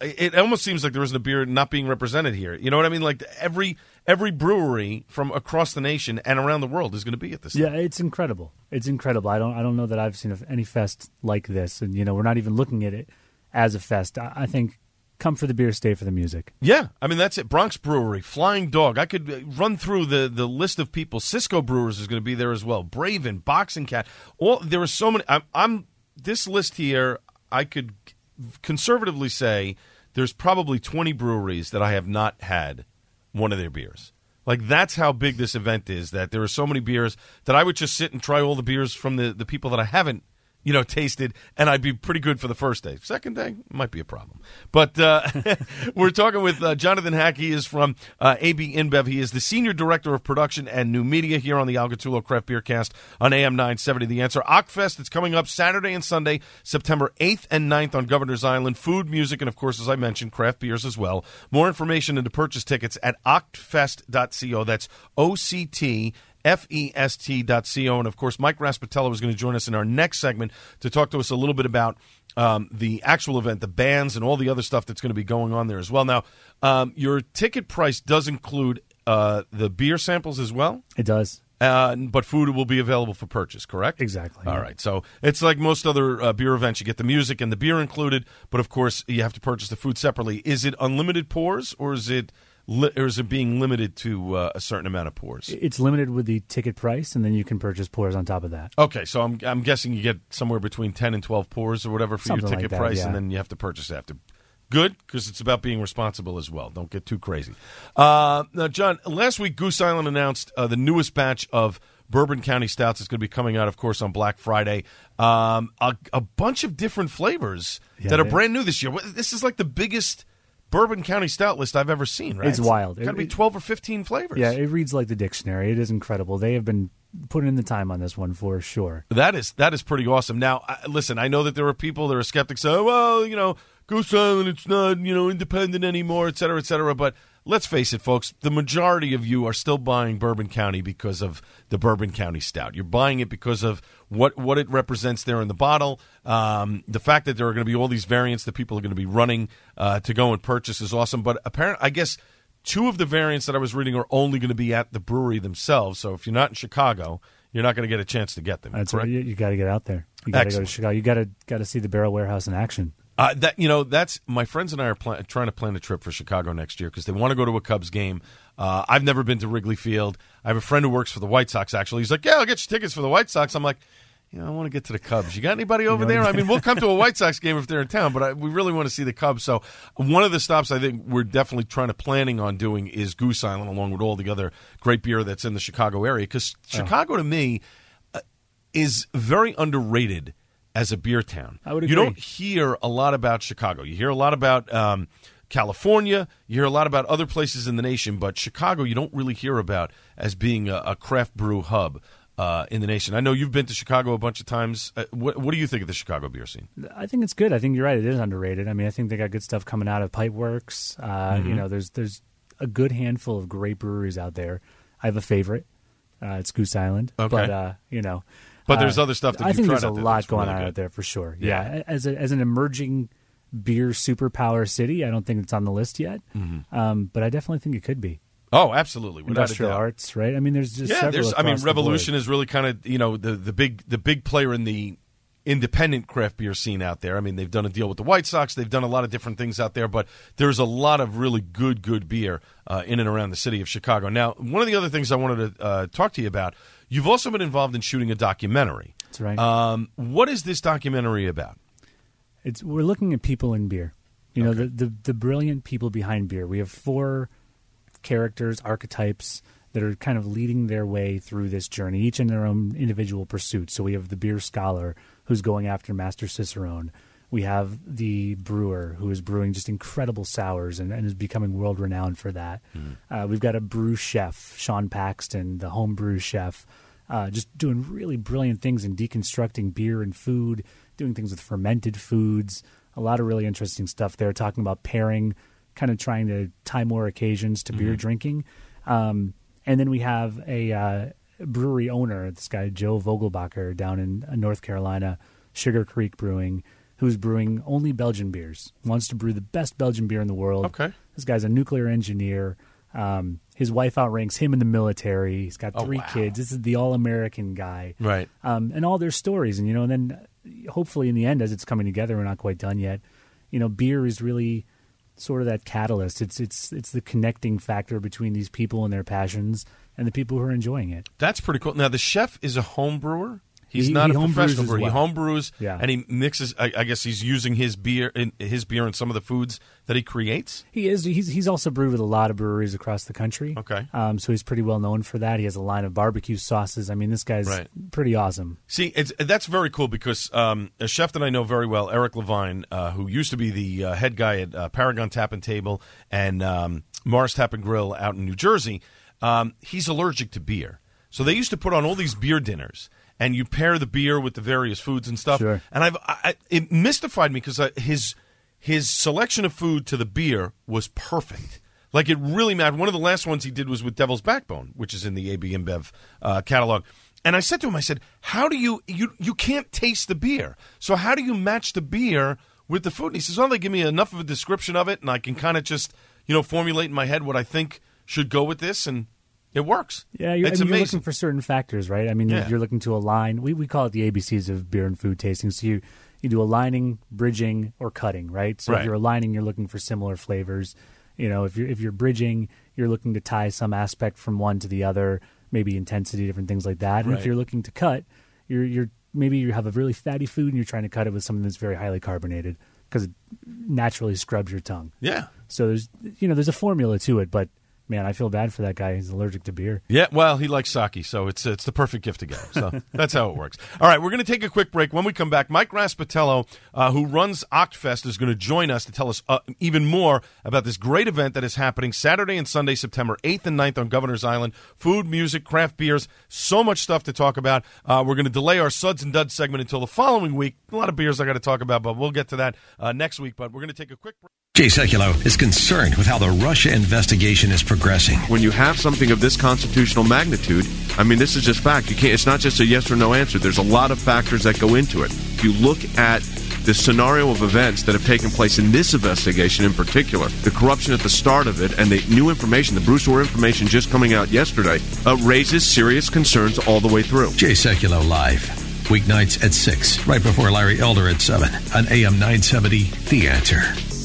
It almost seems like there isn't a beer not being represented here. You know what I mean? Like every every brewery from across the nation and around the world is going to be at this. yeah, it's incredible. It's incredible. I don't I don't know that I've seen any fest like this. And, you know, we're not even looking at it as a fest. I, I think come for the beer, stay for the music. Yeah, I mean that's it. Bronx Brewery, Flying Dog. I could uh, run through the the list of people. Cisco Brewers is going to be there as well. Braven, Boxing Cat. All there are so many. I'm, I'm this list here. I could conservatively say there's probably 20 breweries that I have not had one of their beers. Like that's how big this event is. That there are so many beers that I would just sit and try all the beers from the the people that I haven't you know, tasted, and I'd be pretty good for the first day. Second day might be a problem. But uh, we're talking with uh, Jonathan Hack. He is from uh, AB InBev. He is the senior director of production and new media here on the Al Gattullo Craft Beer Cast on AM 970. The answer Octfest. It's coming up Saturday and Sunday, September 8th and 9th on Governor's Island. Food, music, and of course, as I mentioned, craft beers as well. More information and to purchase tickets at octfest.co. That's O C T fest.co. And of course, Mike Raspatello is going to join us in our next segment to talk to us a little bit about um, the actual event, the bands, and all the other stuff that's going to be going on there as well. Now, um, your ticket price does include uh, the beer samples as well. It does. Uh, but food will be available for purchase, correct? Exactly. All right. So it's like most other uh, beer events. You get the music and the beer included, but of course, you have to purchase the food separately. Is it unlimited pours or is it li- or is it being limited to uh, a certain amount of pours? It's limited with the ticket price, and then you can purchase pours on top of that. Okay, so I'm I'm guessing you get somewhere between ten and twelve pours or whatever for Something your like ticket that, price, yeah. and then you have to purchase after. Good, because it's about being responsible as well. Don't get too crazy. Uh, now, John, last week Goose Island announced uh, the newest batch of Bourbon County Stouts is going to be coming out, of course, on Black Friday. Um, a, a bunch of different flavors Yeah, that are brand new this year. This is like the biggest Bourbon County Stout list I've ever seen. Right? It's wild. It's Got to be twelve or fifteen flavors. Yeah, it reads like the dictionary. It is incredible. They have been putting in the time on this one for sure. That is that is pretty awesome. Now, I- listen, I know that there are people that are skeptics. Oh, well, you know, Goose Island, it's not you know independent anymore, et cetera, et cetera. But let's face it, folks, the majority of you are still buying Bourbon County because of the Bourbon County Stout. You're buying it because of what what it represents there in the bottle. Um, the fact that there are going to be all these variants that people are going to be running uh, to go and purchase is awesome. But apparently, I guess. Two of the variants that I was reading are only going to be at the brewery themselves. So if you're not in Chicago, you're not going to get a chance to get them. That's correct? right. You, you got to get out there. You got to go to Chicago. You got to got to see the Barrel Warehouse in action. Uh, that you know, that's my friends and I are pla- trying to plan a trip for Chicago next year because they want to go to a Cubs game. Uh, I've never been to Wrigley Field. I have a friend who works for the White Sox. Actually, he's like, "Yeah, I'll get you tickets for the White Sox." I'm like, "You know, I want to get to the Cubs. You got anybody over there? I mean, we'll come to a White Sox game if they're in town, but I, we really want to see the Cubs." So, one of the stops I think we're definitely trying to planning on doing is Goose Island, along with all the other great beer that's in the Chicago area. Because Chicago, to me, uh, is very underrated as a beer town. I would You don't hear a lot about Chicago. You hear a lot about um, California. You hear a lot about other places in the nation, but Chicago, you don't really hear about as being a, a craft brew hub uh, in the nation. I know you've been to Chicago a bunch of times. Uh, what, what do you think of the Chicago beer scene? I think it's good. I think you're right. It is underrated. I mean, I think they got good stuff coming out of Pipeworks. Uh, Mhm. You know, there's there's a good handful of great breweries out there. I have a favorite. Uh, it's Goose Island. Okay. But uh, you know, But there's uh, other stuff that I think there's a lot going really on good. out there for sure. Yeah. Yeah, as a, as an emerging beer superpower city, I don't think it's on the list yet. Mhm. Um, but I definitely think it could be. Oh, absolutely. Without Industrial arts, right? I mean, there's just yeah, several there's. I mean, Revolution is really kind of you know the the big the big player in the independent craft beer scene out there. I mean, they've done a deal with the White Sox. They've done a lot of different things out there, but there's a lot of really good good beer uh, in and around the city of Chicago. Now, one of the other things I wanted to uh, talk to you about, you've also been involved in shooting a documentary. That's right. Um, what is this documentary about? It's we're looking at people in beer. You know, the, the the brilliant people behind beer. We have four characters, archetypes that are kind of leading their way through this journey, each in their own individual pursuits. So we have the beer scholar who's going after Master Cicerone. We have the brewer who is brewing just incredible sours and, and is becoming world renowned for that. Uh, we've got a brew chef, Sean Paxton, the home brew chef, uh, just doing really brilliant things in deconstructing beer and food, doing things with fermented foods. A lot of really interesting stuff there, talking about pairing, kind of trying to tie more occasions to beer Mhm. drinking. Um, and then we have a uh, brewery owner, this guy, Joe Vogelbacher, down in uh, North Carolina, Sugar Creek Brewing, who's brewing only Belgian beers, wants to brew the best Belgian beer in the world. Okay. This guy's a nuclear engineer. Um, his wife outranks him in the military. He's got Oh, three wow. kids. This is the all American guy. Right. Um, and all their stories. And, you know, and then uh, hopefully in the end, as it's coming together, we're not quite done yet. You know, beer is really sort of that catalyst. It's it's it's the connecting factor between these people and their passions and the people who are enjoying it. That's pretty cool. Now, the chef is a home brewer. He's He- not he a professional brewer. He well. homebrews, Yeah. and he mixes. I, I guess he's using his beer in his beer in some of the foods that he creates. He is. He's he's also brewed with a lot of breweries across the country. Okay. Um, so he's pretty well known for that. He has a line of barbecue sauces. I mean, this guy's Right. pretty awesome. See, it's, that's very cool because um, a chef that I know very well, Eric Levine, uh, who used to be the uh, head guy at uh, Paragon Tap and Table and um, Mars Tap and Grill out in New Jersey, um, he's allergic to beer. So they used to put on all these beer dinners, and you pair the beer with the various foods and stuff. Sure. And I've I, it mystified me because his his selection of food to the beer was perfect. Like it really mattered. One of the last ones he did was with Devil's Backbone, which is in the AB InBev uh, catalog. And I said to him, I said, "How do you you you can't taste the beer? So how do you match the beer with the food?" And he says, "Well, they give me enough of a description of it, and I can kind of just you know formulate in my head what I think should go with this, and it works. Yeah, you're, it's I mean, you're looking for certain factors, right? I mean, you're- Yeah. you're looking to align. We we call it the ABCs of beer and food tasting. So you you do aligning, bridging, or cutting, right? So Right. if you're aligning, you're looking for similar flavors. You know, if you're if you're bridging, you're looking to tie some aspect from one to the other, maybe intensity, different things like that. And Right. if you're looking to cut, you're you're maybe you have a really fatty food and you're trying to cut it with something that's very highly carbonated because it naturally scrubs your tongue. Yeah. So there's you know there's a formula to it, but man, I feel bad for that guy. He's allergic to beer. Yeah, well, he likes sake, so it's it's the perfect gift to get. So that's how it works. All right, we're going to take a quick break. When we come back, Mike Raspatello, uh, who runs Octfest, is going to join us to tell us uh, even more about this great event that is happening Saturday and Sunday, September 8th and 9th on Governor's Island. Food, music, craft beers, so much stuff to talk about. Uh, we're going to delay our Suds and Duds segment until the following week. A lot of beers I got to talk about, but we'll get to that uh, next week. But we're going to take a quick break. Jay Sekulow is concerned with how the Russia investigation is progressing. When you have something of this constitutional magnitude, I mean, this is just fact. You can't. It's not just a yes or no answer. There's a lot of factors that go into it. If you look at the scenario of events that have taken place in this investigation in particular, the corruption at the start of it, and the new information, the Bruce Ohr information just coming out yesterday, uh, raises serious concerns all the way through. Jay Sekulow live. Weeknights at 6, right before Larry Elder at 7 on AM 970, The Answer.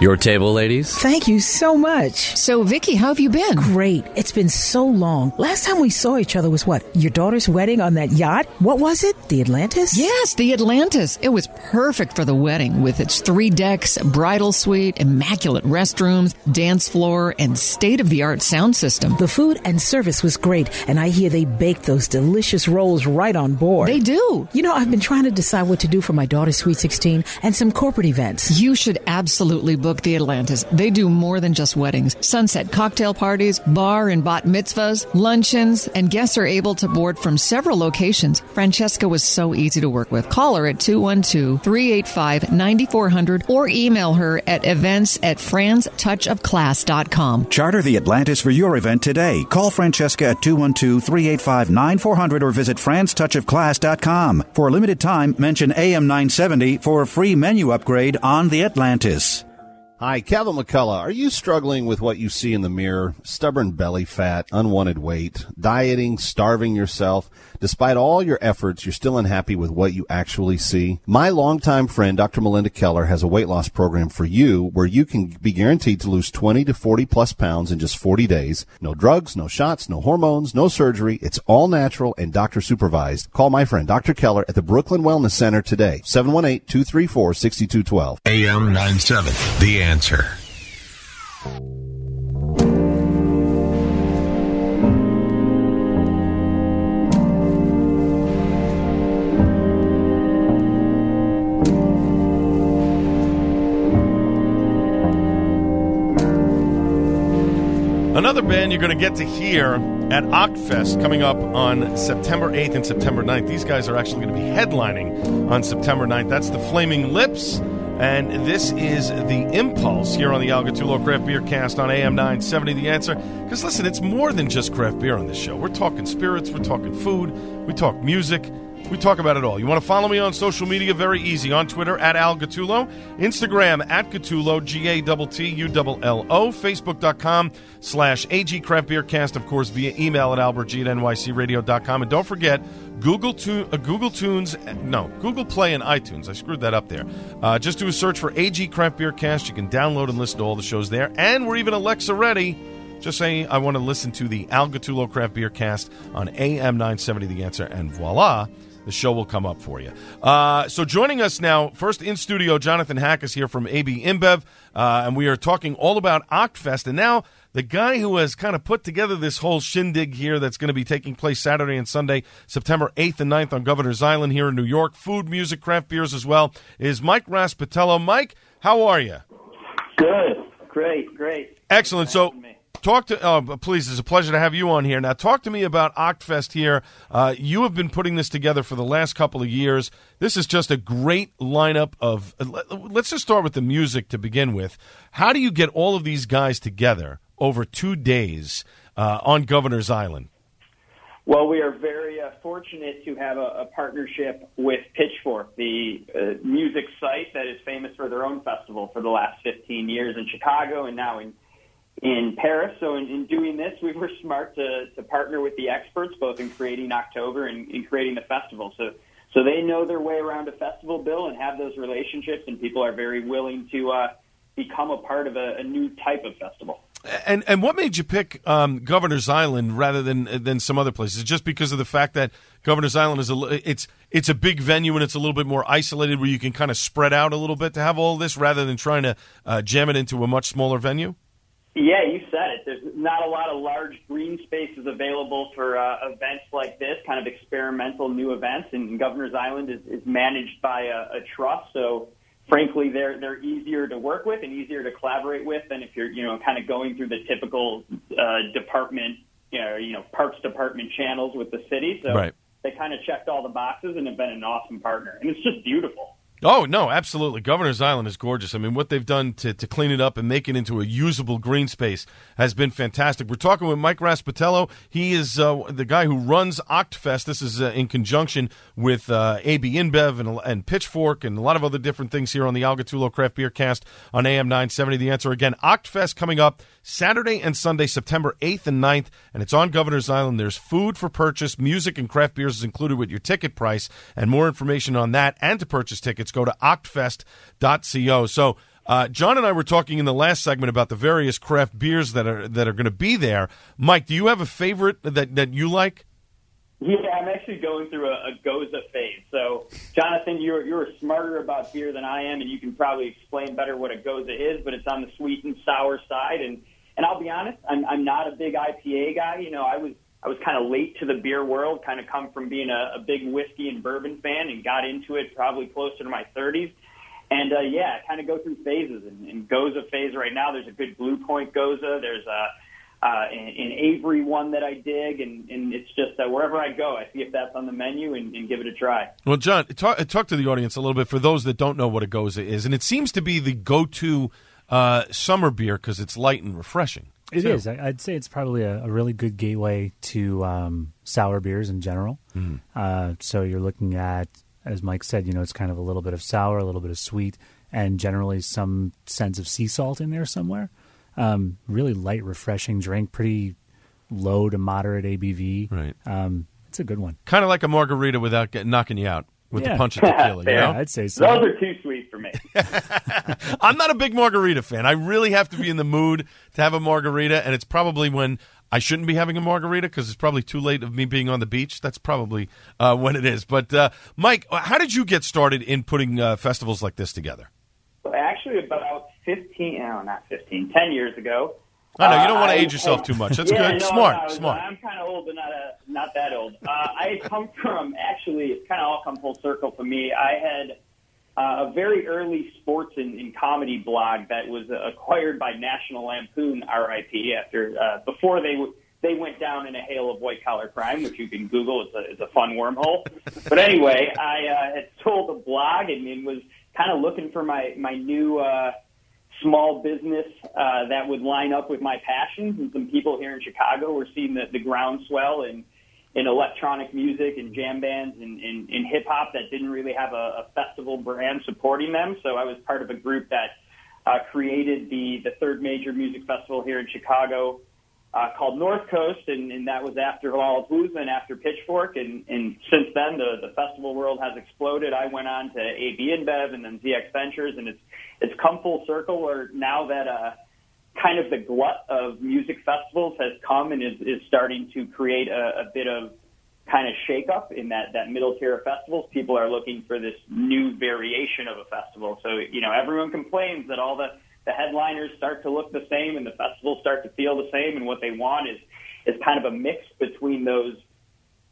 Your table, ladies. Thank you so much. So, Vicky, how have you been? Great. It's been so long. Last time we saw each other was what? Your daughter's wedding on that yacht? What was it? The Atlantis? Yes, the Atlantis. It was perfect for the wedding with its three decks, bridal suite, immaculate restrooms, dance floor, and state of the art sound system. The food and service was great, and I hear they bake those delicious rolls right on board. They do. You know, I've been trying to decide what to do for my daughter's Sweet 16 and some corporate events. You should absolutely book the Atlantis. They do more than just weddings. Sunset cocktail parties, bar and bat mitzvahs, luncheons, and guests are able to board from several locations. Francesca was so easy to work with. Call her at 212-385-9400 or email her at events at franstouchofclass.com. Charter the Atlantis for your event today. Call Francesca at 212-385-9400 or visit franstouchofclass.com. For a limited time, mention AM 970 for a free menu upgrade on the Atlantis. Hi, Kevin McCullough. Are you struggling with what you see in the mirror? Stubborn belly fat, unwanted weight, dieting, starving yourself? Despite all your efforts, you're still unhappy with what you actually see? My longtime friend, Dr. Melinda Keller, has a weight loss program for you where you can be guaranteed to lose 20 to 40 plus pounds in just 40 days. No drugs, no shots, no hormones, no surgery. It's all natural and doctor supervised. Call my friend, Dr. Keller, at the Brooklyn Wellness Center today. 718-234-6212. AM 97, The Answer. Band you're going to get to hear at Octfest coming up on September 8th and September 9th. These guys are actually going to be headlining on September 9th. That's the Flaming Lips. And this is the Impulse here on the Al Gattullo Craft Beer Cast on AM 970 The Answer. Because listen, it's more than just craft beer on this show. We're talking spirits, we're talking food, we talk music, we talk about it all. You want to follow me on social media? Very easy. On Twitter, at Al Gattullo. Instagram, at Gattullo, G-A-T-T-U-L-L-O. Facebook.com slash AG Craft Beer Cast, of course, via email at albertg at nycradio.com. And don't forget, Google, tu- uh, Google Tunes, no, Google Play and iTunes. I screwed that up there. Uh, just do a search for AG Craft Beer Cast. You can download and listen to all the shows there. And we're even Alexa ready Just say, I want to listen to the Al Gattullo Craft Beer Cast on AM 970 The Answer, and voila, the show will come up for you. Uh, so joining us now, first in studio, Jonathan Hack is here from AB InBev, uh, and we are talking all about Octfest. And now the guy who has kind of put together this whole shindig here that's going to be taking place Saturday and Sunday, September 8th and 9th on Governor's Island here in New York, food, music, craft beers as well, is Mike Raspatello. Mike, how are you? Good. Great, great. Excellent. So, talk to uh, please. It's a pleasure to have you on here. Now, talk to me about Octfest here. Uh, you have been putting this together for the last couple of years. This is just a great lineup of. uh, Let's just start with the music to begin with. How do you get all of these guys together over two days uh, on Governor's Island? Well, we are very uh, fortunate to have a, a partnership with Pitchfork, the music site that is famous for their own festival for the last 15 years in Chicago and now in in Paris. So, in, in doing this, we were smart to, to partner with the experts, both in creating October and in creating the festival. So, so they know their way around a festival bill and have those relationships, and people are very willing to uh, become a part of a, a new type of festival. And and what made you pick um, Governor's Island rather than than some other places? Just because of the fact that Governor's Island is a it's it's a big venue and it's a little bit more isolated, where you can kind of spread out a little bit to have all this, rather than trying to uh, jam it into a much smaller venue. Yeah, you said it. There's not a lot of large green spaces available for uh, events like this, kind of experimental new events. And Governor's Island is, is managed by a, a trust, so frankly, they're they're easier to work with and easier to collaborate with than if you're you know kind of going through the typical uh, department, you know, you know, parks department channels with the city. So Right. they kind of checked all the boxes and have been an awesome partner, and it's just beautiful. Oh no, absolutely! Governor's Island is gorgeous. I mean, what they've done to, to clean it up and make it into a usable green space has been fantastic. We're talking with Mike Raspatello. He is uh, the guy who runs Octfest. This is uh, in conjunction with uh, AB InBev and, and Pitchfork and a lot of other different things here on the Al Gattullo Craft Beer Cast on AM 970. The answer again: Octfest coming up Saturday and Sunday, September 8th and 9th, and it's on Governor's Island. There's food for purchase, music and craft beers is included with your ticket price, and more information on that and to purchase tickets, go to octfest.co. So, uh, John and I were talking in the last segment about the various craft beers that are that are going to be there. Mike, do you have a favorite that, that you like? Yeah, I'm actually going through a, a Gose phase. So, Jonathan, you're you're smarter about beer than I am, and you can probably explain better what a Gose is. But it's on the sweet and sour side, and and I'll be honest, I'm I'm not a big IPA guy. You know, I was I was kind of late to the beer world. Kind of come from being a, a big whiskey and bourbon fan, and got into it probably closer to my 30s. And uh, yeah, kind of go through phases. And in Gose phase right now, there's a good Blue Point Gose. There's a uh, an, an Avery one that I dig, and, and it's just uh, wherever I go, I see if that's on the menu and, and give it a try. Well, John, talk, talk to the audience a little bit for those that don't know what a Gose is, and it seems to be the go-to uh, summer beer because it's light and refreshing. It too. is. I- I'd say it's probably a, a really good gateway to um, sour beers in general. Mhm. Uh, so you're looking at, as Mike said, you know, it's kind of a little bit of sour, a little bit of sweet, and generally some sense of sea salt in there somewhere. Um, really light, refreshing drink, pretty low to moderate ABV. Right. Um, it's a good one. Kind of like a margarita without get, knocking you out with Yeah. the punch of tequila. you Fair. know? I'd say so. Those are too sweet for me. I'm not a big margarita fan. I really have to be in the mood to have a margarita, and it's probably when I shouldn't be having a margarita because it's probably too late of me being on the beach. That's probably uh, when it is. But uh, Mike, how did you get started in putting uh, festivals like this together? Actually, about 15, no, not 15, 10 years ago. I know you don't uh, want to age yourself too much. That's Yeah, good. no, smart, was- smart. I'm kind of old, but not a, not that old. Uh, I come from actually, it's kind of all come full circle for me. I had uh, a very early sports and, and comedy blog that was acquired by National Lampoon, RIP, after uh, before they w- they went down in a hail of white collar crime, which you can Google. It's a, it's a fun wormhole. but anyway, I uh, had sold a blog and, and was kind of looking for my my new. Uh, small business uh, that would line up with my passions. And some people here in Chicago were seeing the, the groundswell in, in electronic music and jam bands and, and, and hip hop that didn't really have a, a festival brand supporting them. So I was part of a group that uh, created the, the third major music festival here in Chicago. Uh, called North Coast, and, and that was after Lollapalooza and after Pitchfork, and, and since then the, the festival world has exploded. I went on to AB InBev and then ZX Ventures, and it's it's come full circle where now that uh, kind of the glut of music festivals has come and is, is starting to create a, a bit of kind of shakeup in that, that middle tier of festivals. People are looking for this new variation of a festival. So, you know, everyone complains that all the, the headliners start to look the same and the festivals start to feel the same. And what they want is, is kind of a mix between those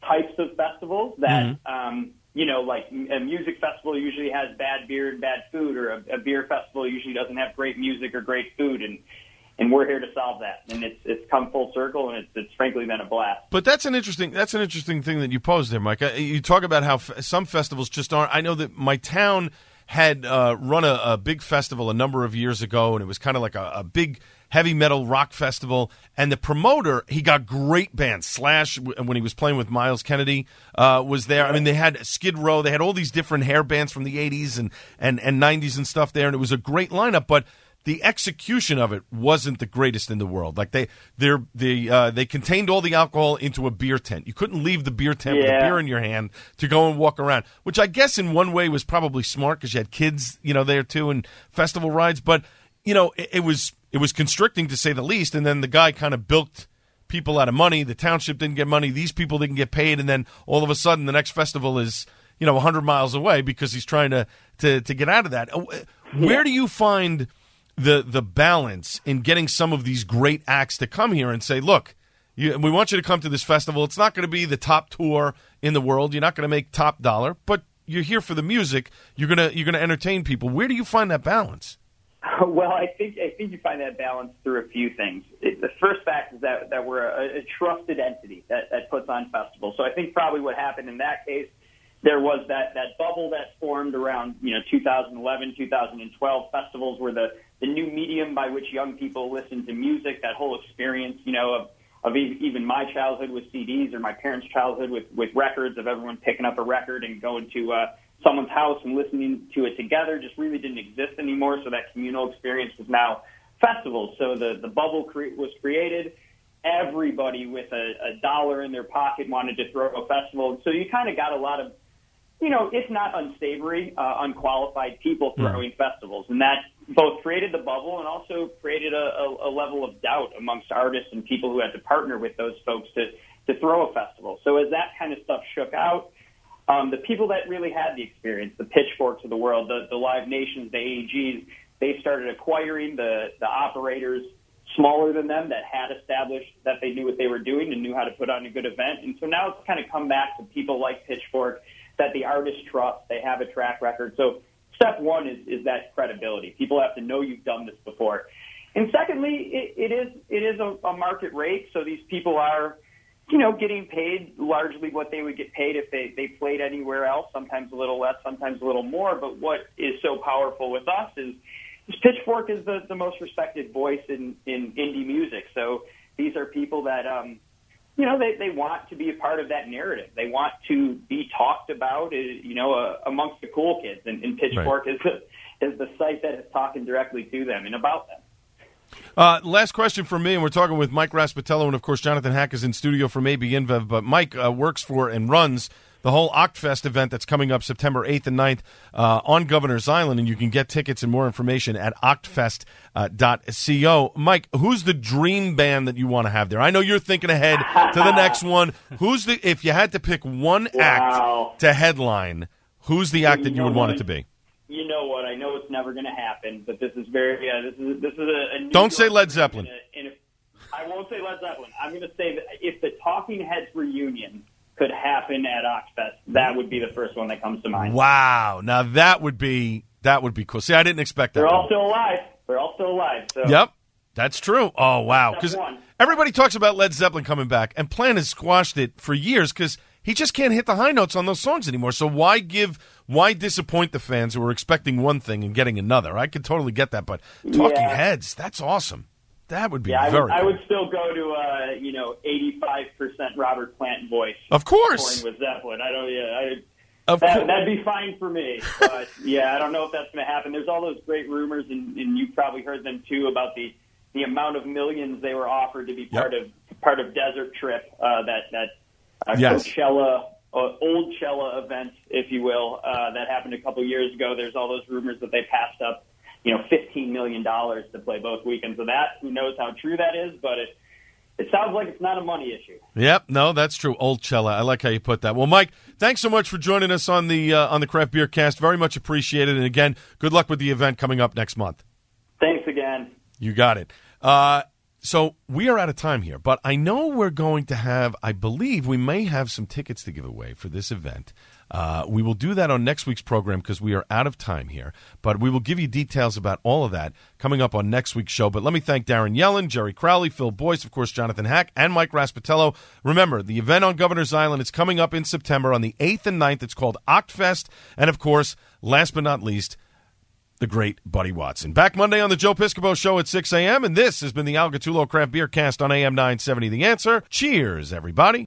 types of festivals that, mm-hmm. um, you know, like a music festival usually has bad beer and bad food, or a, a beer festival usually doesn't have great music or great food. And, and we're here to solve that. And it's it's come full circle, and it's it's frankly been a blast. But that's an interesting that's an interesting thing that you posed there, Mike. Uh, you talk about how f- some festivals just aren't. I know that my town had uh, run a, a, big festival a number of years ago, and it was kind of like a, a, big heavy metal rock festival. And the promoter, he got great bands. Slash, when he was playing with Myles Kennedy, uh, was there. I mean, they had Skid Row, they had all these different hair bands from the '80s and and and '90s and stuff there, and it was a great lineup. But the execution of it wasn't the greatest in the world. Like they they they uh, they contained all the alcohol into a beer tent. You couldn't leave the beer tent yeah. with a beer in your hand to go and walk around, which I guess in one way was probably smart because you had kids, you know, there too and festival rides. But you know, it, it was it was constricting to say the least. And then the guy kind of bilked people out of money. The township didn't get money. These people didn't get paid. And then all of a sudden, the next festival is you know 100 miles away because he's trying to to to get out of that. Uh, where do you find the the balance in getting some of these great acts to come here and say, look, you, we want you to come to this festival. It's not going to be the top tour in the world. You're not going to make top dollar, but you're here for the music. You're gonna you're gonna entertain people. Where do you find that balance? Well, I think I think you find that balance through a few things. It, the first fact is that that we're a, a trusted entity that, that puts on festivals. So I think probably what happened in that case there was that, that bubble that formed around you know 2011, 2012 festivals were the, the new medium by which young people listen to music. That whole experience, you know, of, of even my childhood with CDs or my parents' childhood with, with records of everyone picking up a record and going to uh, someone's house and listening to it together just really didn't exist anymore. So that communal experience was now festivals. So the, the bubble cre- was created everybody with a, a dollar in their pocket wanted to throw a festival. So you kind of got a lot of you know, if not unsavory, uh, unqualified people throwing mm. festivals. And that both created the bubble and also created a, a, a level of doubt amongst artists and people who had to partner with those folks to, to throw a festival. So as that kind of stuff shook out, um, the people that really had the experience, the pitchforks of the world, the, the Live Nations, the AEGs, they started acquiring the, the operators smaller than them that had established that they knew what they were doing and knew how to put on a good event. And so now it's kind of come back to people like Pitchfork that the artists trust. They have a track record. So step one is, is that credibility. People have to know you've done this before. And secondly, it, it is it is a, a market rate. So these people are, you know, getting paid largely what they would get paid if they, they played anywhere else, sometimes a little less, sometimes a little more. But what is so powerful with us is, is Pitchfork is the, the most respected voice in, in indie music. So these are people that um, you know, they, they want to be a part of that narrative. They want to be talked about, uh, you know, uh, amongst the cool kids. And, and Pitchfork right. is, the, is the site that is talking directly to them and about them. Uh, last question for me, and we're talking with Mike Raspatello, and of course Jonathan Hack is in studio from AB InBev, but Mike uh, works for and runs the whole Octfest event that's coming up September 8th and 9th uh, on Governor's Island, and you can get tickets and more information at octfest.co. Mike, who's the dream band that you want to have there? I know you're thinking ahead to the next one. Who's the if you had to pick one wow. act to headline, who's the act that you would want it to be? You know what? I know it's never going to happen, but this is very yeah. this is this is a, a don't say Led Zeppelin. In a, in I won't say Led Zeppelin. I'm going to say that if the Talking Heads reunion could happen at Octfest, that would be the first one that comes to mind. Wow! Now that would be that would be cool. See, I didn't expect that. They're all still alive. They're all still alive. So. Yep, that's true. Oh wow! Because everybody talks about Led Zeppelin coming back, and Plant has squashed it for years because he just can't hit the high notes on those songs anymore. So why give? Why disappoint the fans who are expecting one thing and getting another? I could totally get that, but Talking yeah. Heads, that's awesome. That would be yeah, very. I would, I would still go to uh, you know eighty five percent Robert Plant voice. Of course, with Zeppelin. I don't. Yeah, I, of that, that'd be fine for me. But yeah, I don't know if that's going to happen. There's all those great rumors, and, and you've probably heard them too about the the amount of millions they were offered to be part yep. of part of Desert Trip, uh, that that uh, yes. Coachella. Uh, Oldchella event, if you will, uh, that happened a couple years ago. There's all those rumors that they passed up you know, $15 million to play both weekends. So that, who knows how true that is, but it, it sounds like it's not a money issue. Yep, no, that's true. Oldchella. I like how you put that. Well, Mike, thanks so much for joining us on the uh, on the Craft Beer Cast. Very much appreciated. And again, good luck with the event coming up next month. Thanks again. You got it. Uh, so we are out of time here, but I know we're going to have. I believe we may have some tickets to give away for this event. Uh, we will do that on next week's program because we are out of time here. But we will give you details about all of that coming up on next week's show. But let me thank Darren Yellen, Jerry Crowley, Phil Boyce, of course, Jonathan Hack, and Mike Raspatello. Remember, the event on Governor's Island is coming up in September on the 8th and 9th. It's called Octfest. And of course, last but not least, the great Buddy Watson. Back Monday on the Joe Piscopo Show at 6 a.m. And this has been the Al Gattullo Craft Beer Cast on AM 970 The Answer. Cheers, everybody.